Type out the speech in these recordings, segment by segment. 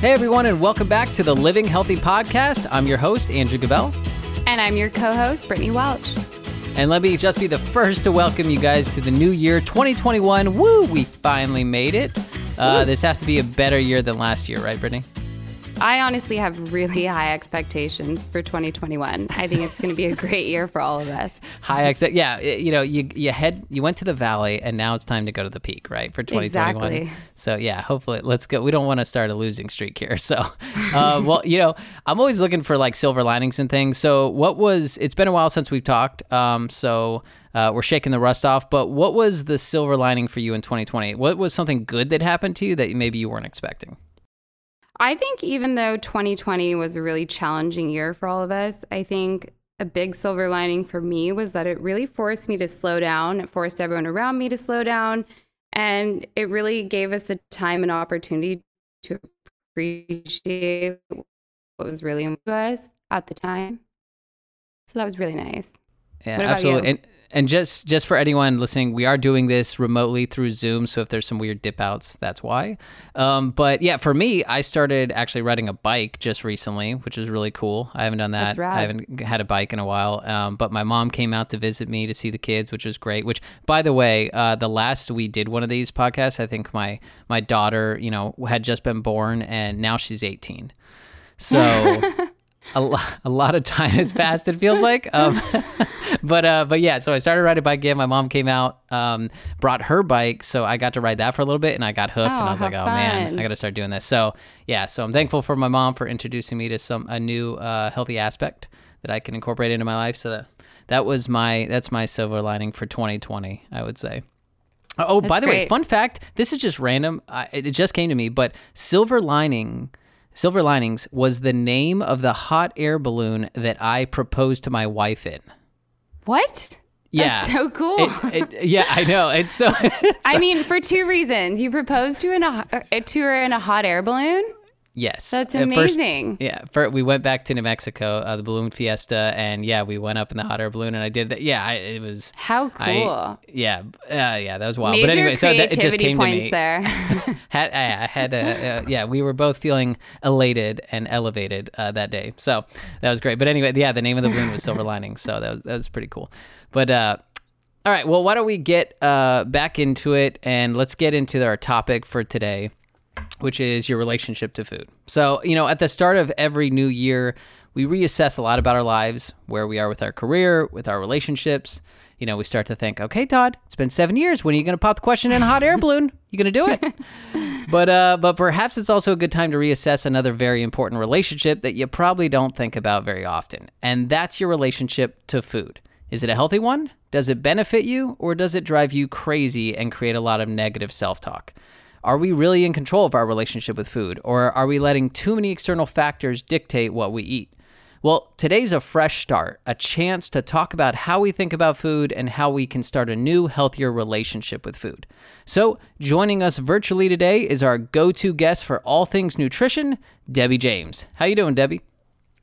Hey, everyone, and welcome back to the Living Healthy Podcast. I'm your host, Andrew Gabell. And I'm your co host, Brittany Welch. And let me just be the first to welcome you guys to the new year 2021. Woo, we finally made it. Uh, this has to be a better year than last year, right, Brittany? I honestly have really high expectations for 2021. I think it's going to be a great year for all of us. High ex, yeah. You know, you you head you went to the valley, and now it's time to go to the peak, right? For 2021. Exactly. So yeah, hopefully, let's go. We don't want to start a losing streak here. So, uh, well, you know, I'm always looking for like silver linings and things. So, what was? It's been a while since we've talked. Um, so. Uh, we're shaking the rust off, but what was the silver lining for you in 2020? What was something good that happened to you that maybe you weren't expecting? I think even though 2020 was a really challenging year for all of us, I think a big silver lining for me was that it really forced me to slow down. It forced everyone around me to slow down. And it really gave us the time and opportunity to appreciate what was really important to us at the time. So that was really nice. Yeah, absolutely. you? And and just just for anyone listening, we are doing this remotely through Zoom. So if there's some weird dip outs, that's why. Um, but yeah, for me, I started actually riding a bike just recently, which is really cool. I haven't done that. I haven't had a bike in a while. Um, but my mom came out to visit me to see the kids, which was great. Which, by the way, uh, the last we did one of these podcasts, I think my my daughter, you know, had just been born, and now she's 18. So. a, lo- a lot of time has passed. It feels like, um, but uh, but yeah. So I started riding a bike again. My mom came out, um, brought her bike, so I got to ride that for a little bit, and I got hooked. and Oh, I was like, oh man. I got to start doing this. So yeah. So I'm thankful for my mom for introducing me to some a new uh, healthy aspect that I can incorporate into my life. So that that was my that's my silver lining for 2020. I would say. Oh, by That's the way, fun fact. This is just random. I, it just came to me, but silver lining, silver linings was the name of the hot air balloon that I proposed to my wife in. What? Yeah, That's so cool. It- it- yeah, I know. It's so. I mean, for two reasons. You proposed to, in a, to her in a hot air balloon. Yes, That's At first- amazing. yeah, for, we went back to New Mexico, uh, the balloon fiesta, and yeah, we went up in the hot air balloon, and I did that. Yeah, I, it was. How cool. I, yeah, uh, yeah, that was wild. Major but anyway, so that, it just came to points me. there. had I I had a, uh, yeah we were both feeling elated and elevated uh, that day so that was great but anyway yeah the name of the balloon was silver lining so that was, that was pretty cool but uh all right well why don't we get uh back into it and let's get into our topic for today which is your relationship to food. So, you know, at the start of every new year, we reassess a lot about our lives, where we are with our career, with our relationships. You know, we start to think, okay, Todd, it's been seven years. When are you going to pop the question in a hot air balloon? You going to do it? but, uh, but perhaps it's also a good time to reassess another very important relationship that you probably don't think about very often, and that's your relationship to food. Is it a healthy one? Does it benefit you, or does it drive you crazy and create a lot of negative self talk? Are we really in control of our relationship with food, or are we letting too many external factors dictate what we eat? Well, today's a fresh start, a chance to talk about how we think about food and how we can start a new, healthier relationship with food. So, joining us virtually today is our go-to guest for all things nutrition, Debbie James. How you doing, Debbie?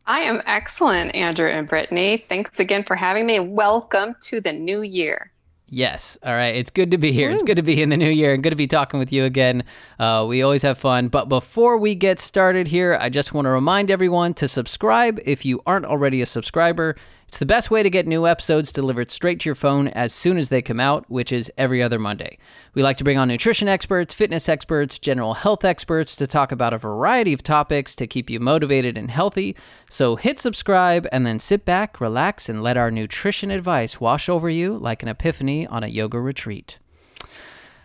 I am excellent, Andrew and Brittany. Thanks again for having me. Welcome to the new year. Yes. All right. It's good to be here. It's good to be in the new year and good to be talking with you again. Uh, we always have fun. But before we get started here, I just want to remind everyone to subscribe if you aren't already a subscriber. It's the best way to get new episodes delivered straight to your phone as soon as they come out, which is every other Monday. We like to bring on nutrition experts, fitness experts, general health experts to talk about a variety of topics to keep you motivated and healthy. So hit subscribe and then sit back, relax, and let our nutrition advice wash over you like an epiphany on a yoga retreat.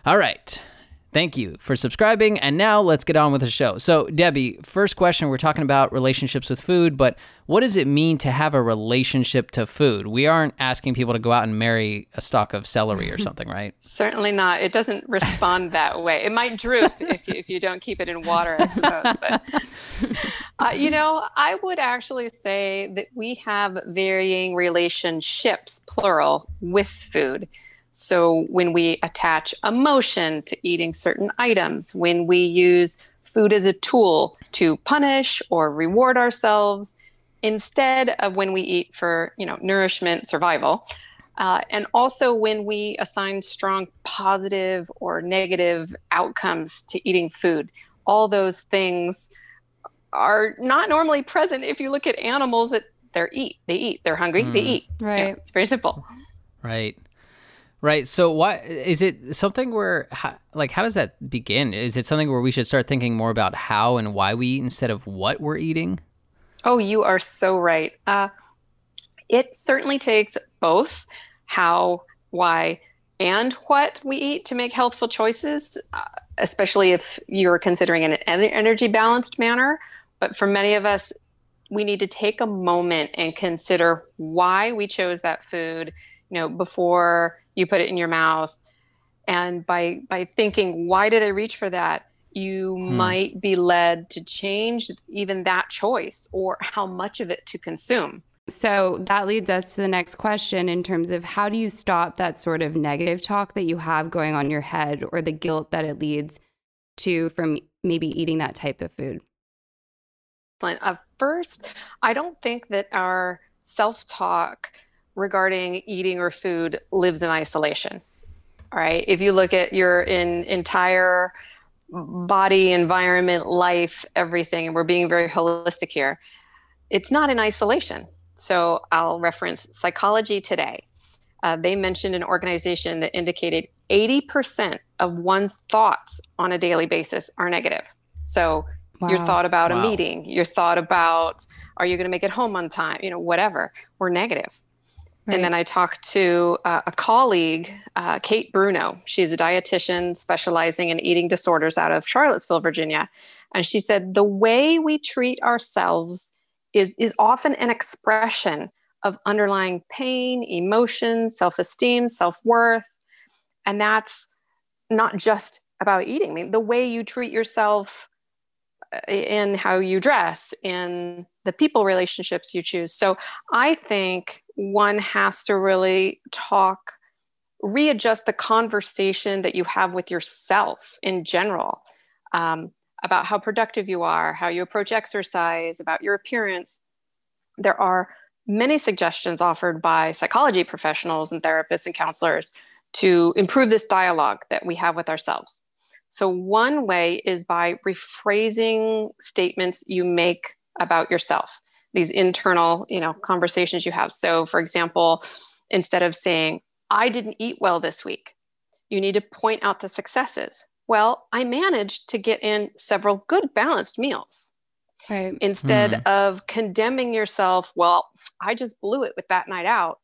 All right. Thank you for subscribing. And now let's get on with the show. So, Debbie, first question we're talking about relationships with food, but what does it mean to have a relationship to food? We aren't asking people to go out and marry a stalk of celery or something, right? Certainly not. It doesn't respond that way. It might droop if you, if you don't keep it in water, I suppose. But, uh, you know, I would actually say that we have varying relationships, plural, with food. So when we attach emotion to eating certain items, when we use food as a tool to punish or reward ourselves, instead of when we eat for, you know, nourishment, survival, uh, and also when we assign strong positive or negative outcomes to eating food, all those things are not normally present if you look at animals that they're eat they eat they're hungry mm. they eat right. yeah, it's very simple. Right right so what is it something where how, like how does that begin? Is it something where we should start thinking more about how and why we eat instead of what we're eating? Oh you are so right. Uh, it certainly takes both how why and what we eat to make healthful choices, uh, especially if you're considering an energy balanced manner. But for many of us, we need to take a moment and consider why we chose that food, you know, before you put it in your mouth. And by by thinking, why did I reach for that? You hmm. might be led to change even that choice or how much of it to consume. So that leads us to the next question in terms of how do you stop that sort of negative talk that you have going on your head or the guilt that it leads to from maybe eating that type of food? Uh, first, I don't think that our self talk regarding eating or food lives in isolation. All right. If you look at your in, entire body, environment, life, everything, and we're being very holistic here, it's not in isolation so I'll reference Psychology Today. Uh, they mentioned an organization that indicated 80% of one's thoughts on a daily basis are negative. So wow. your thought about wow. a meeting, your thought about are you going to make it home on time, you know, whatever, were negative. Right. And then I talked to uh, a colleague, uh, Kate Bruno. She's a dietitian specializing in eating disorders out of Charlottesville, Virginia. And she said the way we treat ourselves is, is often an expression of underlying pain, emotion, self esteem, self worth. And that's not just about eating. I mean, the way you treat yourself uh, in how you dress, in the people relationships you choose. So I think one has to really talk, readjust the conversation that you have with yourself in general. Um, about how productive you are, how you approach exercise, about your appearance. There are many suggestions offered by psychology professionals and therapists and counselors to improve this dialogue that we have with ourselves. So, one way is by rephrasing statements you make about yourself, these internal, you know, conversations you have. So, for example, instead of saying, I didn't eat well this week, you need to point out the successes. Well, I managed to get in several good balanced meals. Right. Instead mm. of condemning yourself, well, I just blew it with that night out,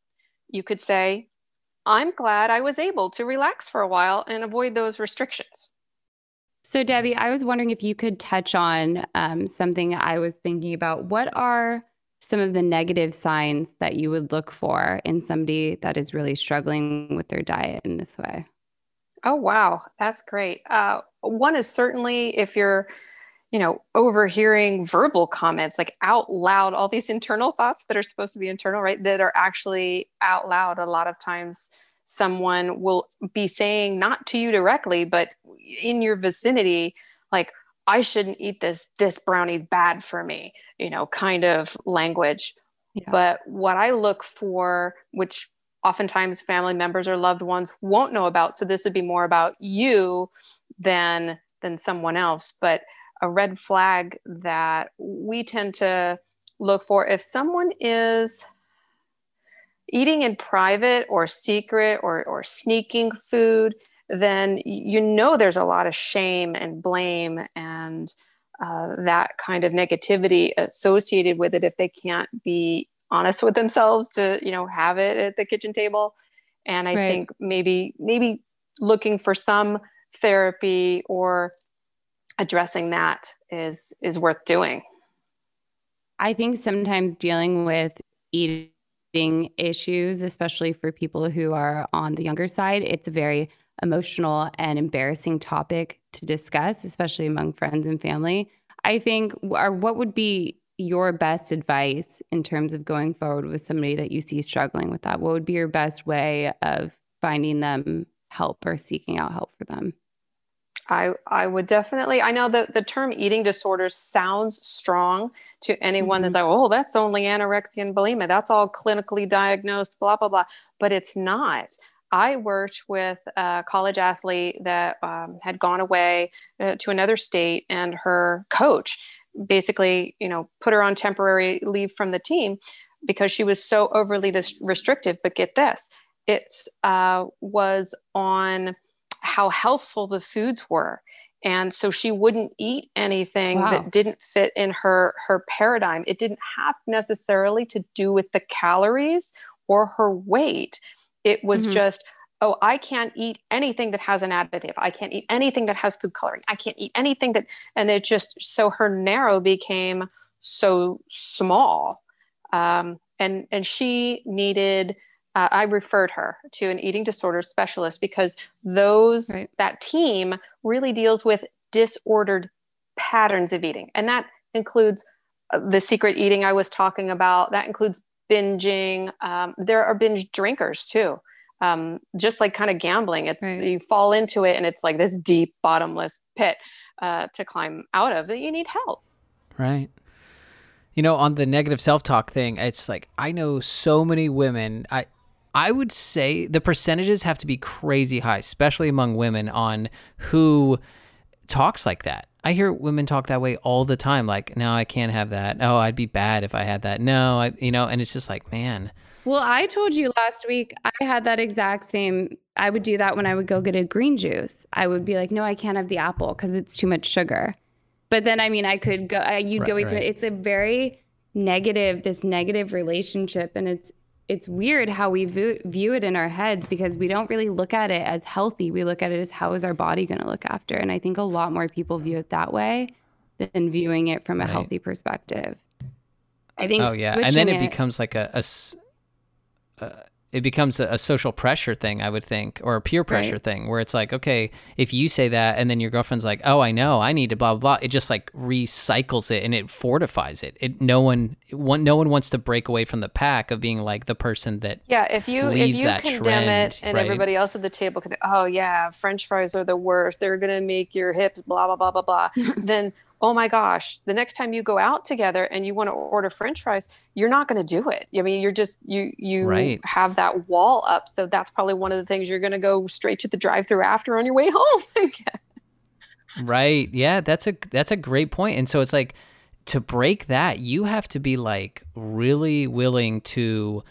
you could say, I'm glad I was able to relax for a while and avoid those restrictions. So, Debbie, I was wondering if you could touch on um, something I was thinking about. What are some of the negative signs that you would look for in somebody that is really struggling with their diet in this way? Oh, wow. That's great. Uh, one is certainly if you're, you know, overhearing verbal comments like out loud, all these internal thoughts that are supposed to be internal, right? That are actually out loud. A lot of times someone will be saying, not to you directly, but in your vicinity, like, I shouldn't eat this. This brownie's bad for me, you know, kind of language. Yeah. But what I look for, which oftentimes family members or loved ones won't know about so this would be more about you than than someone else but a red flag that we tend to look for if someone is eating in private or secret or, or sneaking food then you know there's a lot of shame and blame and uh, that kind of negativity associated with it if they can't be honest with themselves to you know have it at the kitchen table and i right. think maybe maybe looking for some therapy or addressing that is is worth doing i think sometimes dealing with eating issues especially for people who are on the younger side it's a very emotional and embarrassing topic to discuss especially among friends and family i think or what would be your best advice in terms of going forward with somebody that you see struggling with that? What would be your best way of finding them help or seeking out help for them? I, I would definitely I know that the term eating disorders sounds strong to anyone mm-hmm. that's like, oh, that's only anorexia and bulimia. That's all clinically diagnosed, blah, blah, blah. But it's not. I worked with a college athlete that um, had gone away uh, to another state, and her coach basically, you know, put her on temporary leave from the team because she was so overly restrictive. But get this, it uh, was on how healthful the foods were. And so she wouldn't eat anything wow. that didn't fit in her her paradigm. It didn't have necessarily to do with the calories or her weight. It was mm-hmm. just oh i can't eat anything that has an additive. I can't eat anything that has food coloring. I can't eat anything that and it just so her narrow became so small. Um, and and she needed uh, I referred her to an eating disorder specialist because those right. that team really deals with disordered patterns of eating, and that includes uh, the secret eating I was talking about. That includes binging. Um, there are binge drinkers too. Um, just like kind of gambling, it's right. you fall into it, and it's like this deep, bottomless pit uh, to climb out of. That you need help. Right. You know, on the negative self talk thing, it's like I know so many women. I I would say the percentages have to be crazy high, especially among women, on who talks like that. I hear women talk that way all the time. Like, no, I can't have that. Oh, I'd be bad if I had that. No, I, you know, and it's just like, man. Well, I told you last week I had that exact same. I would do that when I would go get a green juice. I would be like, no, I can't have the apple because it's too much sugar. But then, I mean, I could go. You'd right, go eat. Right. It's a very negative, this negative relationship, and it's it's weird how we view, view it in our heads because we don't really look at it as healthy. We look at it as how is our body going to look after. And I think a lot more people view it that way than viewing it from a right. healthy perspective. I think. Oh yeah, and then it, it, becomes like a, a, a it becomes a, a, social pressure thing, I would think, or a peer pressure right. thing, where it's like, okay, if you say that, and then your girlfriend's like, oh, I know, I need to blah blah. blah it just like recycles it and it fortifies it. It no one, one, no one wants to break away from the pack of being like the person that yeah. If you if you condemn trend, it and right? everybody else at the table can, oh yeah, French fries are the worst. They're gonna make your hips blah blah blah blah blah. then oh my gosh, the next time you go out together and you want to order french fries, you're not going to do it. I mean, you're just you you right. have that wall up. So that's probably one of the things you're going to go straight to the drive-through after on your way home. right. Yeah, that's a that's a great point. And so it's like to break that, you have to be like really willing to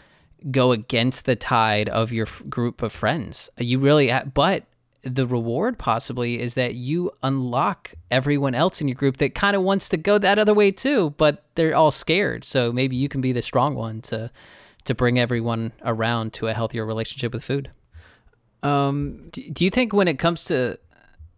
go against the tide of your f- group of friends. You really uh, but the reward possibly is that you unlock everyone else in your group that kind of wants to go that other way too, but they're all scared. So maybe you can be the strong one to to bring everyone around to a healthier relationship with food. Um, do you think when it comes to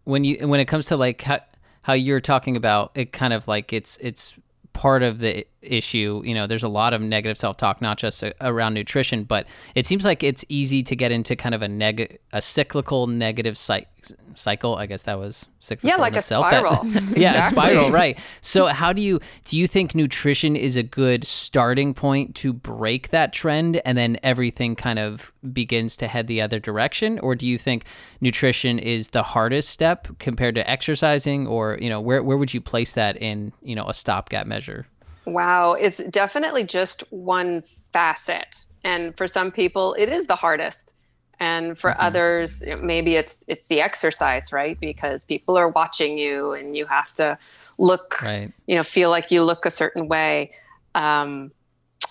when you when it comes to like how, how you're talking about it, kind of like it's it's part of the issue. You know, there's a lot of negative self-talk, not just uh, around nutrition, but it seems like it's easy to get into kind of a neg a cyclical negative cycle cycle. I guess that was cyclical. Yeah, like a itself. spiral. That, yeah, a spiral, right. So how do you do you think nutrition is a good starting point to break that trend and then everything kind of begins to head the other direction? Or do you think nutrition is the hardest step compared to exercising or, you know, where where would you place that in, you know, a stopgap measure? Wow, it's definitely just one facet. And for some people it is the hardest and for mm-hmm. others maybe it's it's the exercise right because people are watching you and you have to look right. you know feel like you look a certain way um,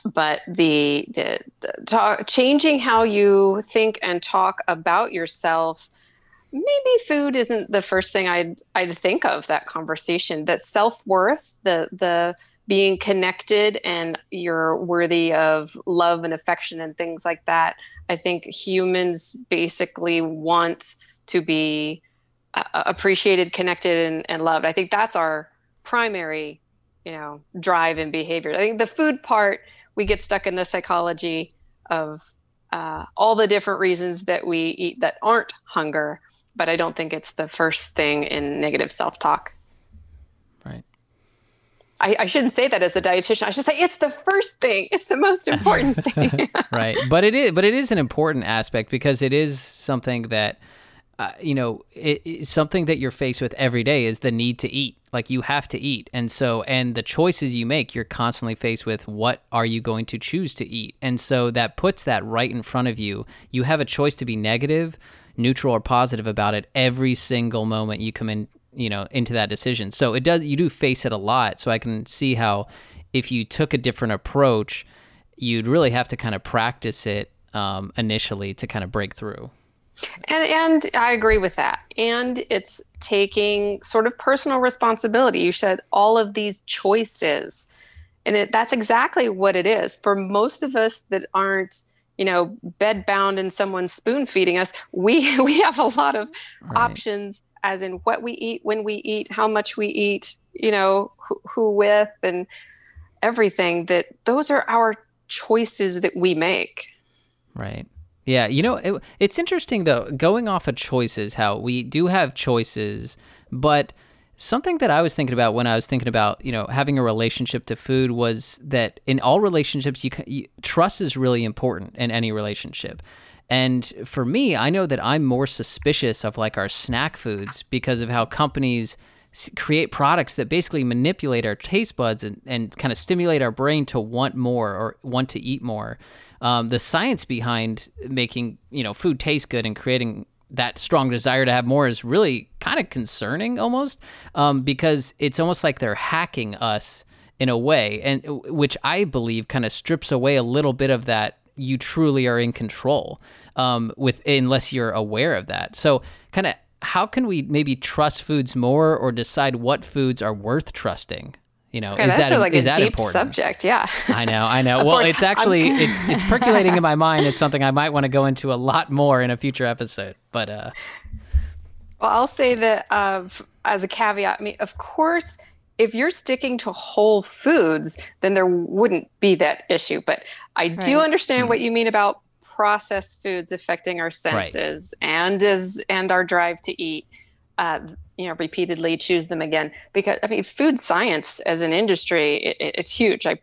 but the, the, the changing how you think and talk about yourself maybe food isn't the first thing I'd I'd think of that conversation that self-worth the the being connected and you're worthy of love and affection and things like that. I think humans basically want to be uh, appreciated, connected, and, and loved. I think that's our primary, you know, drive and behavior. I think the food part, we get stuck in the psychology of uh, all the different reasons that we eat that aren't hunger, but I don't think it's the first thing in negative self talk. I, I, shouldn't say that as a dietitian. I should say it's the first thing. It's the most important thing. right, but it is, but it is an important aspect because it is something that, uh, you know, it, something that you're faced with every day is the need to eat. Like you have to eat, and so and the choices you make, you're constantly faced with what are you going to choose to eat, and so that puts that right in front of you. You have a choice to be negative, neutral, or positive about it every single moment you come in you know into that decision. So it does you do face it a lot. So I can see how if you took a different approach, you'd really have to kind of practice it um, initially to kind of break through. And and I agree with that. And it's taking sort of personal responsibility. You said all of these choices. And it, that's exactly what it is. For most of us that aren't, you know, bed bound and someone spoon feeding us, we we have a lot of right. options as in what we eat, when we eat, how much we eat, you know, who, who with and everything that those are our choices that we make. Right. Yeah, you know, it, it's interesting though, going off of choices, how we do have choices, but something that I was thinking about when I was thinking about, you know, having a relationship to food was that in all relationships, you, you trust is really important in any relationship. And for me, I know that I'm more suspicious of like our snack foods because of how companies create products that basically manipulate our taste buds and, and kind of stimulate our brain to want more or want to eat more. Um, the science behind making you know food taste good and creating that strong desire to have more is really kind of concerning almost um, because it's almost like they're hacking us in a way. And which i believe kind of strips away a little bit of that you truly are in control um, with unless you're aware of that so kind of how can we maybe trust foods more or decide what foods are worth trusting you know, okay, is that like is a that important? subject? Yeah. I know, I know. well, it's actually it's it's percolating in my mind. It's something I might want to go into a lot more in a future episode. But uh, well, I'll say that uh, as a caveat. I mean, of course, if you're sticking to whole foods, then there wouldn't be that issue. But I right. do understand what you mean about processed foods affecting our senses right. and as and our drive to eat. Uh, you know repeatedly choose them again because i mean food science as an industry it, it's huge i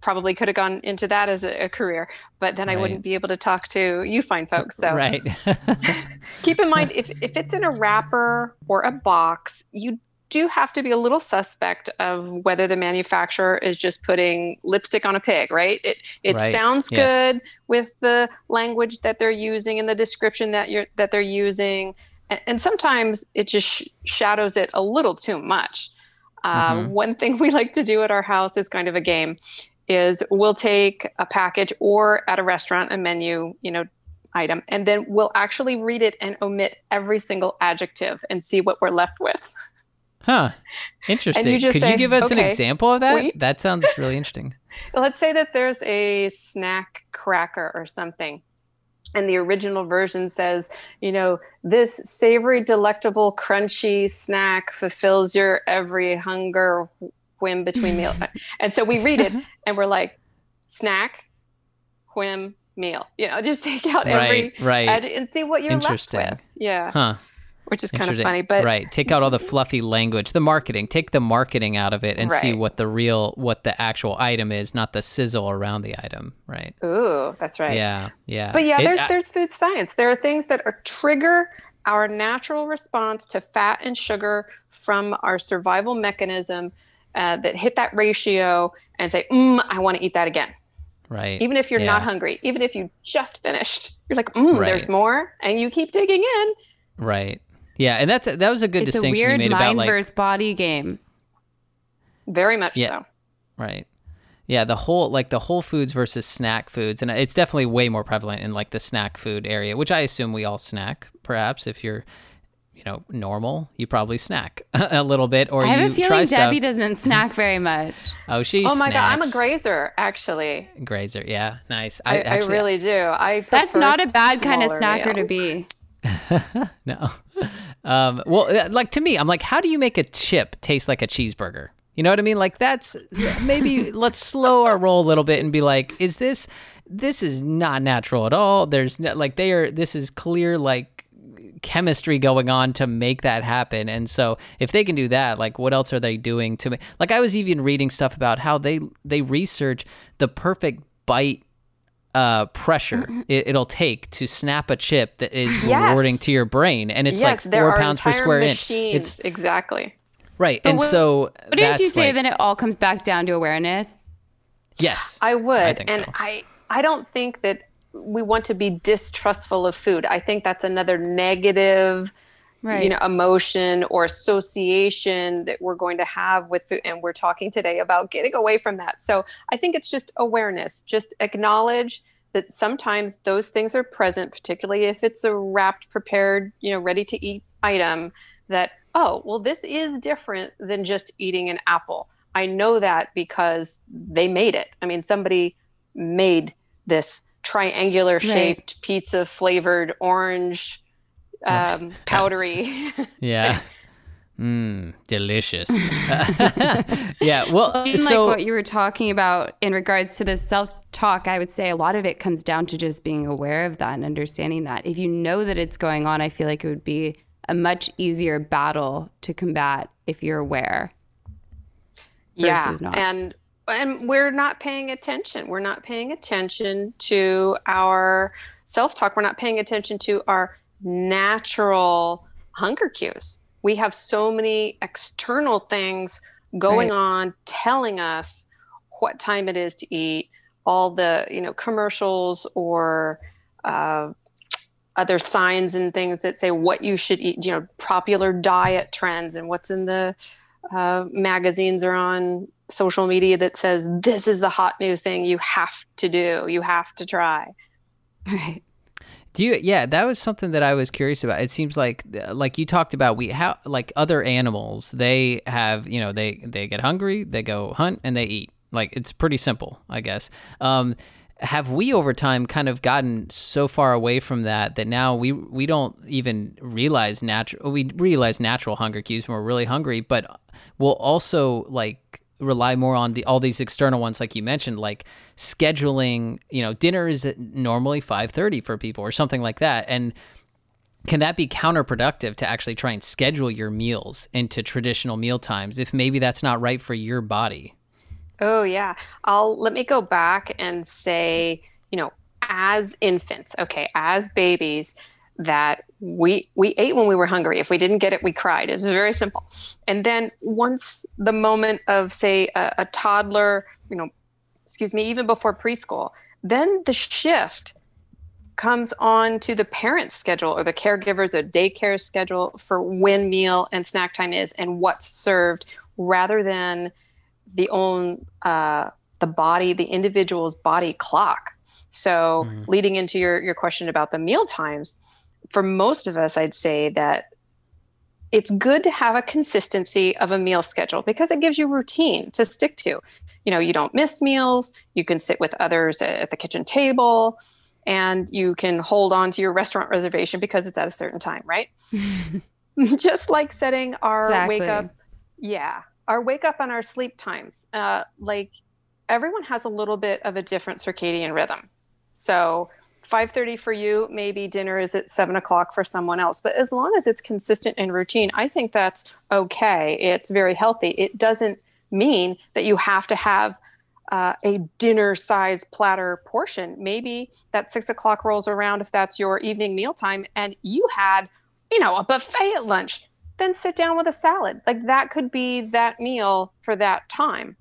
probably could have gone into that as a, a career but then right. i wouldn't be able to talk to you fine folks so right keep in mind if, if it's in a wrapper or a box you do have to be a little suspect of whether the manufacturer is just putting lipstick on a pig, right? It it right. sounds yes. good with the language that they're using and the description that you're that they're using, and sometimes it just sh- shadows it a little too much. Uh, mm-hmm. One thing we like to do at our house is kind of a game. Is we'll take a package or at a restaurant a menu, you know, item, and then we'll actually read it and omit every single adjective and see what we're left with. Huh. Interesting. Could say, you give us okay, an example of that? Wait. That sounds really interesting. Let's say that there's a snack cracker or something and the original version says, you know, this savory, delectable, crunchy snack fulfills your every hunger whim between meal. and so we read it and we're like, snack, whim, meal. You know, just take out every right, right. and see what you're left with. Yeah. Huh which is kind of funny. But right, take out all the fluffy language, the marketing, take the marketing out of it, and right. see what the real, what the actual item is, not the sizzle around the item. Right. Ooh, that's right. Yeah, yeah. But yeah, it, there's there's food science. There are things that are trigger our natural response to fat and sugar from our survival mechanism uh, that hit that ratio and say, mm, I want to eat that again. Right. Even if you're yeah. not hungry, even if you just finished, you're like, mm, right. there's more, and you keep digging in. Right. Yeah, and that's that was a good it's distinction a weird you made mind about like versus body game. Very much yeah, so. Right. Yeah, the whole like the whole foods versus snack foods, and it's definitely way more prevalent in like the snack food area, which I assume we all snack. Perhaps if you're, you know, normal, you probably snack a little bit, or I have you a feeling Debbie stuff. doesn't snack very much. oh, she. Oh my snacks. god, I'm a grazer actually. Grazer, yeah, nice. I, I, actually, I really do. I. That's not a bad kind of snacker meals. to be. no. Um, well, uh, like to me, I'm like, how do you make a chip taste like a cheeseburger? You know what I mean? Like that's maybe let's slow our roll a little bit and be like, is this this is not natural at all? There's no, like they are. This is clear like chemistry going on to make that happen. And so if they can do that, like what else are they doing to make? Like I was even reading stuff about how they they research the perfect bite uh, pressure it, will take to snap a chip that is yes. rewarding to your brain, and it's yes, like four pounds per square machines. inch. It's exactly right, but and what, so. But didn't you say like, then it all comes back down to awareness? Yes, I would, I and so. I I don't think that we want to be distrustful of food. I think that's another negative right. you know emotion or association that we're going to have with food and we're talking today about getting away from that so i think it's just awareness just acknowledge that sometimes those things are present particularly if it's a wrapped prepared you know ready to eat item that oh well this is different than just eating an apple i know that because they made it i mean somebody made this triangular shaped right. pizza flavored orange um, powdery. yeah. Mmm, delicious. yeah. Well, so like what you were talking about in regards to the self talk, I would say a lot of it comes down to just being aware of that and understanding that. If you know that it's going on, I feel like it would be a much easier battle to combat if you're aware. Yeah. Not. And and we're not paying attention. We're not paying attention to our self talk. We're not paying attention to our natural hunger cues. We have so many external things going right. on telling us what time it is to eat, all the, you know, commercials or uh, other signs and things that say what you should eat, you know, popular diet trends and what's in the uh, magazines or on social media that says this is the hot new thing you have to do, you have to try. Right. Do you? Yeah, that was something that I was curious about. It seems like, like you talked about, we how like other animals, they have, you know, they they get hungry, they go hunt, and they eat. Like it's pretty simple, I guess. Um, have we over time kind of gotten so far away from that that now we we don't even realize natural we realize natural hunger cues when we're really hungry, but we'll also like rely more on the all these external ones like you mentioned like scheduling you know dinner is normally 5:30 for people or something like that. And can that be counterproductive to actually try and schedule your meals into traditional meal times if maybe that's not right for your body? Oh yeah. I'll let me go back and say you know as infants okay as babies that we we ate when we were hungry. If we didn't get it, we cried. It's very simple. And then once the moment of say a, a toddler, you know, excuse me, even before preschool, then the shift comes on to the parent's schedule or the caregiver's the daycare schedule for when meal and snack time is and what's served rather than the own uh, the body the individual's body clock so mm-hmm. leading into your your question about the meal times for most of us, I'd say that it's good to have a consistency of a meal schedule because it gives you routine to stick to. You know, you don't miss meals, you can sit with others at the kitchen table, and you can hold on to your restaurant reservation because it's at a certain time, right? Just like setting our exactly. wake up, yeah, our wake up and our sleep times. Uh, like everyone has a little bit of a different circadian rhythm. So 5.30 for you maybe dinner is at 7 o'clock for someone else. But as long as it's consistent and routine i think that's okay. It's very healthy. It doesn't mean that you have to have uh, a dinner size platter portion. Maybe that 6 o'clock rolls around if that's your evening meal time and you had you know a buffet at lunch then sit down with a salad. Like that could be that meal for that time.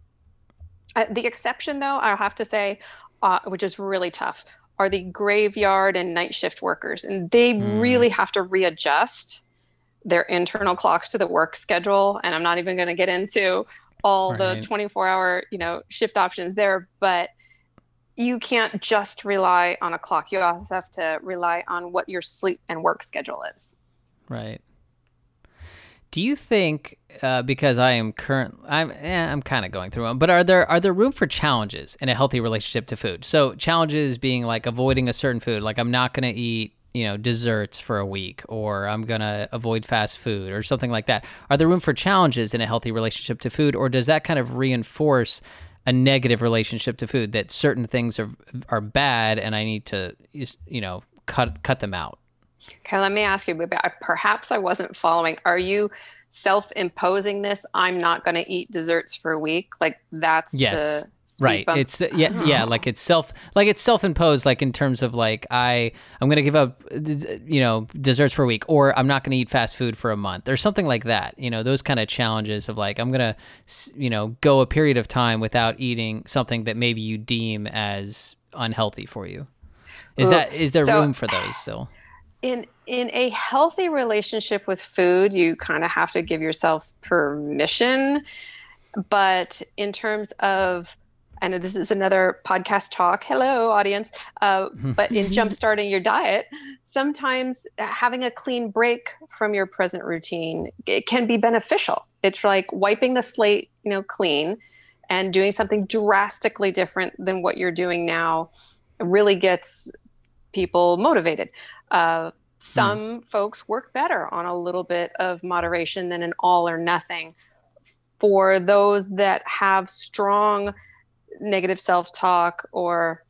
Uh, the exception though i'll have to say uh, which is really tough are the graveyard and night shift workers, and they mm. really have to readjust their internal clocks to the work schedule. And I'm not even going to get into all right. the 24 hour, you know, shift options there, but you can't just rely on a clock. You also have to rely on what your sleep and work schedule is. Right. Do you think uh, because I am current, I'm eh, I'm kind of going through them, but are there are there room for challenges in a healthy relationship to food? So challenges being like avoiding a certain food, like I'm not going to eat you know desserts for a week, or I'm going to avoid fast food, or something like that. Are there room for challenges in a healthy relationship to food, or does that kind of reinforce? a negative relationship to food that certain things are are bad and I need to you know cut cut them out. Okay, let me ask you, perhaps I wasn't following. Are you self imposing this? I'm not going to eat desserts for a week. Like that's yes. the right bump. it's yeah yeah like it's self like it's self-imposed like in terms of like i i'm gonna give up you know desserts for a week or i'm not gonna eat fast food for a month or something like that you know those kind of challenges of like i'm gonna you know go a period of time without eating something that maybe you deem as unhealthy for you is that is there so, room for those still in in a healthy relationship with food, you kind of have to give yourself permission. But in terms of and this is another podcast talk. Hello, audience. Uh, but in jumpstarting your diet, sometimes having a clean break from your present routine it can be beneficial. It's like wiping the slate, you know, clean, and doing something drastically different than what you're doing now. Really gets people motivated. Uh, some mm. folks work better on a little bit of moderation than an all or nothing. For those that have strong negative self-talk or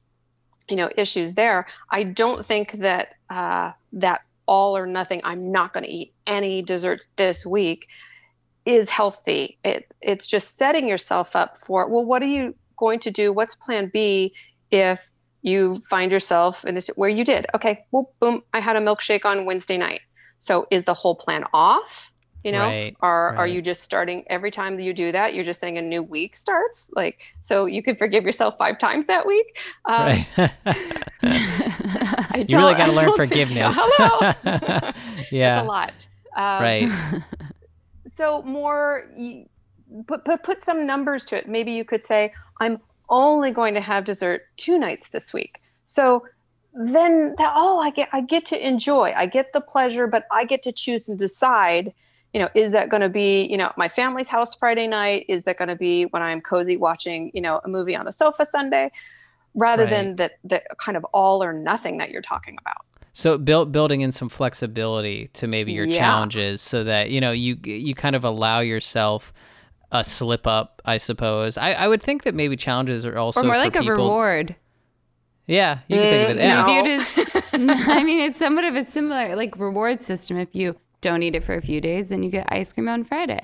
you know issues there i don't think that uh, that all or nothing i'm not going to eat any dessert this week is healthy it, it's just setting yourself up for well what are you going to do what's plan b if you find yourself in this where you did. Okay well boom i had a milkshake on wednesday night. So is the whole plan off? You know right, are right. are you just starting every time you do that you're just saying a new week starts? Like so you can forgive yourself five times that week? Um, right. You really got to learn forgiveness. hello. Yeah a lot. Um, right. So more put, put put some numbers to it. Maybe you could say i'm only going to have dessert two nights this week so then oh i get i get to enjoy i get the pleasure but i get to choose and decide you know, is that going to be, you know, my family's house Friday night? Is that going to be when I'm cozy watching, you know, a movie on the sofa Sunday? Rather right. than that, the kind of all or nothing that you're talking about. So build, building in some flexibility to maybe your yeah. challenges so that, you know, you, you kind of allow yourself a slip up, I suppose. I, I would think that maybe challenges are also or more like people, a reward. Yeah, you can think of it. Uh, yeah. No. I mean, it's somewhat of a similar like reward system. If you don't eat it for a few days, then you get ice cream on Friday.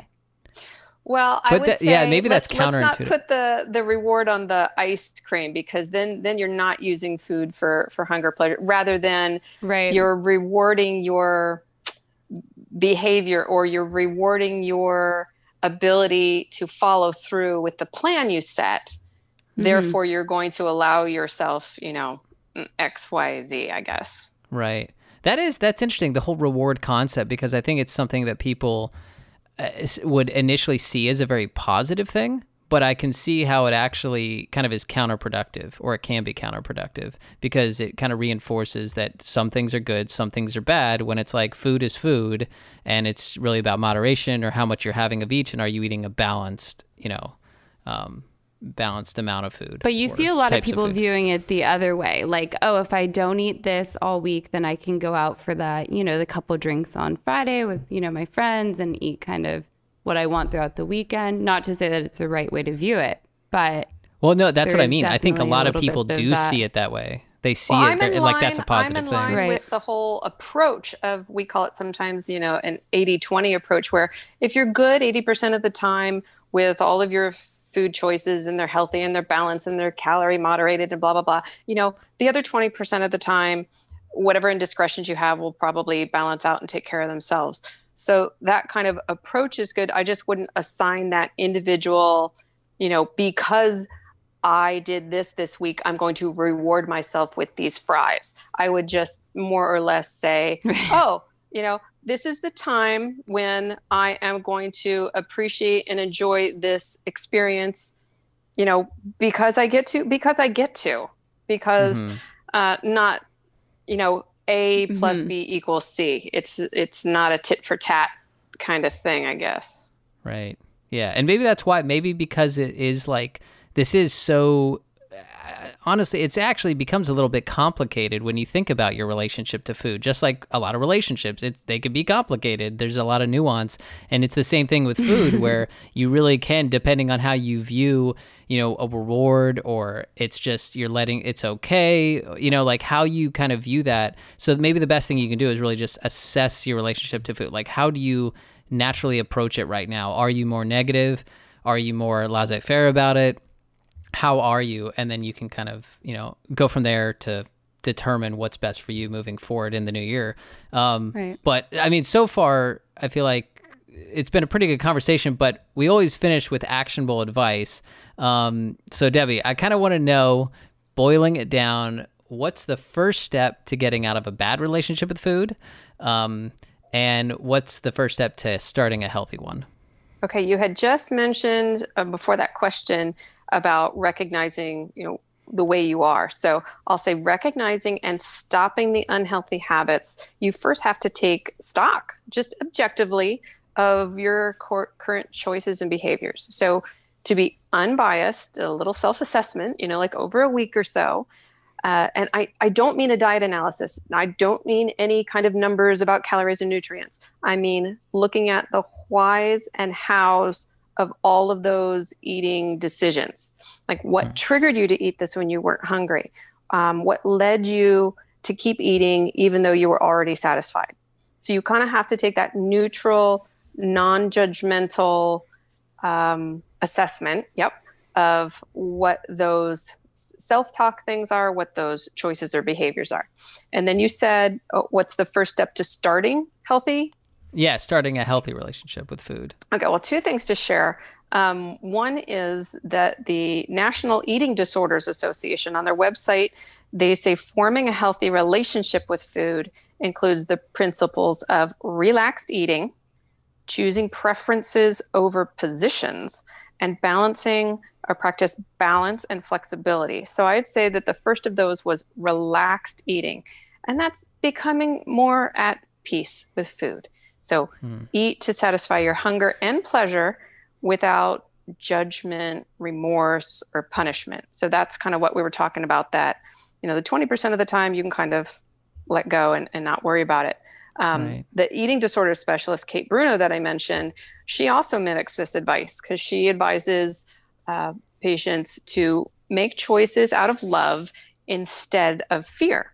Well, I but would say yeah, maybe that's let's, counterintuitive. Let's not put the the reward on the ice cream because then then you're not using food for for hunger pleasure rather than right. you're rewarding your behavior or you're rewarding your ability to follow through with the plan you set. Mm-hmm. Therefore, you're going to allow yourself, you know, X, Y, Z, I guess. Right. That is that's interesting. The whole reward concept because I think it's something that people uh, would initially see as a very positive thing, but I can see how it actually kind of is counterproductive, or it can be counterproductive because it kind of reinforces that some things are good, some things are bad. When it's like food is food, and it's really about moderation or how much you're having of each, and are you eating a balanced, you know, um, balanced amount of food. But you see a lot of people of viewing it the other way. Like, oh, if I don't eat this all week, then I can go out for that, you know, the couple drinks on Friday with, you know, my friends and eat kind of what I want throughout the weekend. Not to say that it's a right way to view it, but Well, no, that's what I mean. I think a lot a of people do of see it that way. They see well, it line, like that's a positive I'm in thing. Line right. with the whole approach of we call it sometimes, you know, an 80-20 approach where if you're good 80% of the time with all of your food choices and they're healthy and they're balanced and they're calorie moderated and blah blah blah you know the other 20% of the time whatever indiscretions you have will probably balance out and take care of themselves so that kind of approach is good i just wouldn't assign that individual you know because i did this this week i'm going to reward myself with these fries i would just more or less say oh you know this is the time when I am going to appreciate and enjoy this experience, you know, because I get to, because I get to, because mm-hmm. uh, not, you know, A plus mm-hmm. B equals C. It's it's not a tit for tat kind of thing, I guess. Right. Yeah, and maybe that's why. Maybe because it is like this is so honestly, it's actually becomes a little bit complicated when you think about your relationship to food. Just like a lot of relationships, it, they can be complicated. There's a lot of nuance, and it's the same thing with food, where you really can, depending on how you view, you know, a reward or it's just you're letting it's okay, you know, like how you kind of view that. So maybe the best thing you can do is really just assess your relationship to food. Like, how do you naturally approach it right now? Are you more negative? Are you more laissez faire about it? How are you and then you can kind of you know go from there to determine what's best for you moving forward in the new year um, right. but i mean so far i feel like it's been a pretty good conversation but we always finish with actionable advice um, so debbie i kind of want to know boiling it down what's the first step to getting out of a bad relationship with food? Um, and what's the first step to starting a healthy one? Okay, you had just mentioned uh, before that question about recognizing, you know, the way you are. So I'll say recognizing and stopping the unhealthy habits. You first have to take stock, just objectively, of your cor- current choices and behaviors. So to be unbiased, a little self assessment, you know, like over a week or so. Uh, and I, I don't mean a diet analysis. I don't mean any kind of numbers about calories and nutrients. I mean looking at the whys and hows of all of those eating decisions. Like what mm. triggered you to eat this when you weren't hungry? Um, what led you to keep eating even though you were already satisfied? So you kind of have to take that neutral, non judgmental um, assessment, yep, of what those self-talk things are, what those choices or behaviors are. And then you said, oh, what's the first step to starting healthy? Yeah, starting a healthy relationship with food. Okay, well, two things to share. Um, one is that the National Eating Disorders Association on their website, they say forming a healthy relationship with food includes the principles of relaxed eating, choosing preferences over positions, and balancing or practice balance and flexibility. So I'd say that the first of those was relaxed eating, and that's becoming more at peace with food. So hmm. eat to satisfy your hunger and pleasure without judgment, remorse, or punishment. So that's kind of what we were talking about that, you know, the 20% of the time you can kind of let go and, and not worry about it. Um, right. The eating disorder specialist, Kate Bruno, that I mentioned, she also mimics this advice because she advises uh, patients to make choices out of love instead of fear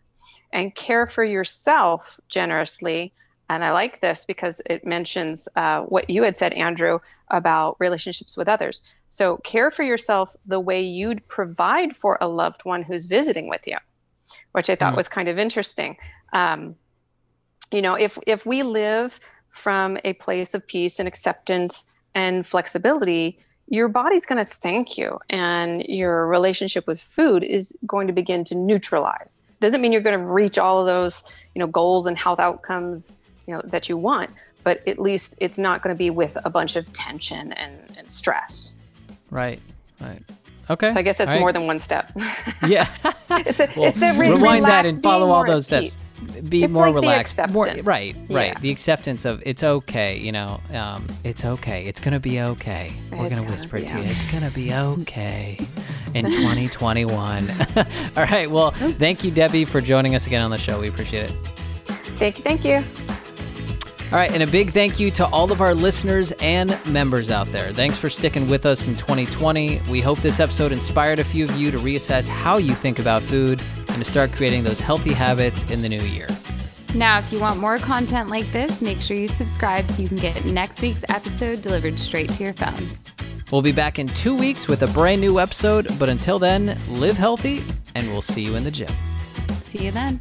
and care for yourself generously. And I like this because it mentions uh, what you had said, Andrew, about relationships with others. So, care for yourself the way you'd provide for a loved one who's visiting with you, which I thought mm. was kind of interesting. Um, you know, if if we live from a place of peace and acceptance and flexibility, your body's going to thank you and your relationship with food is going to begin to neutralize doesn't mean you're going to reach all of those you know goals and health outcomes you know that you want but at least it's not going to be with a bunch of tension and, and stress right right okay so i guess that's right. more than one step yeah it's, a, well, it's the re- rewind that and follow all those steps be it's more like relaxed. More right, right. Yeah. The acceptance of it's okay. You know, um, it's okay. It's gonna be okay. It's We're gonna whisper it to you. It's gonna be okay in 2021. All right. Well, thank you, Debbie, for joining us again on the show. We appreciate it. Thank you. Thank you. All right, and a big thank you to all of our listeners and members out there. Thanks for sticking with us in 2020. We hope this episode inspired a few of you to reassess how you think about food and to start creating those healthy habits in the new year. Now, if you want more content like this, make sure you subscribe so you can get next week's episode delivered straight to your phone. We'll be back in two weeks with a brand new episode, but until then, live healthy, and we'll see you in the gym. See you then.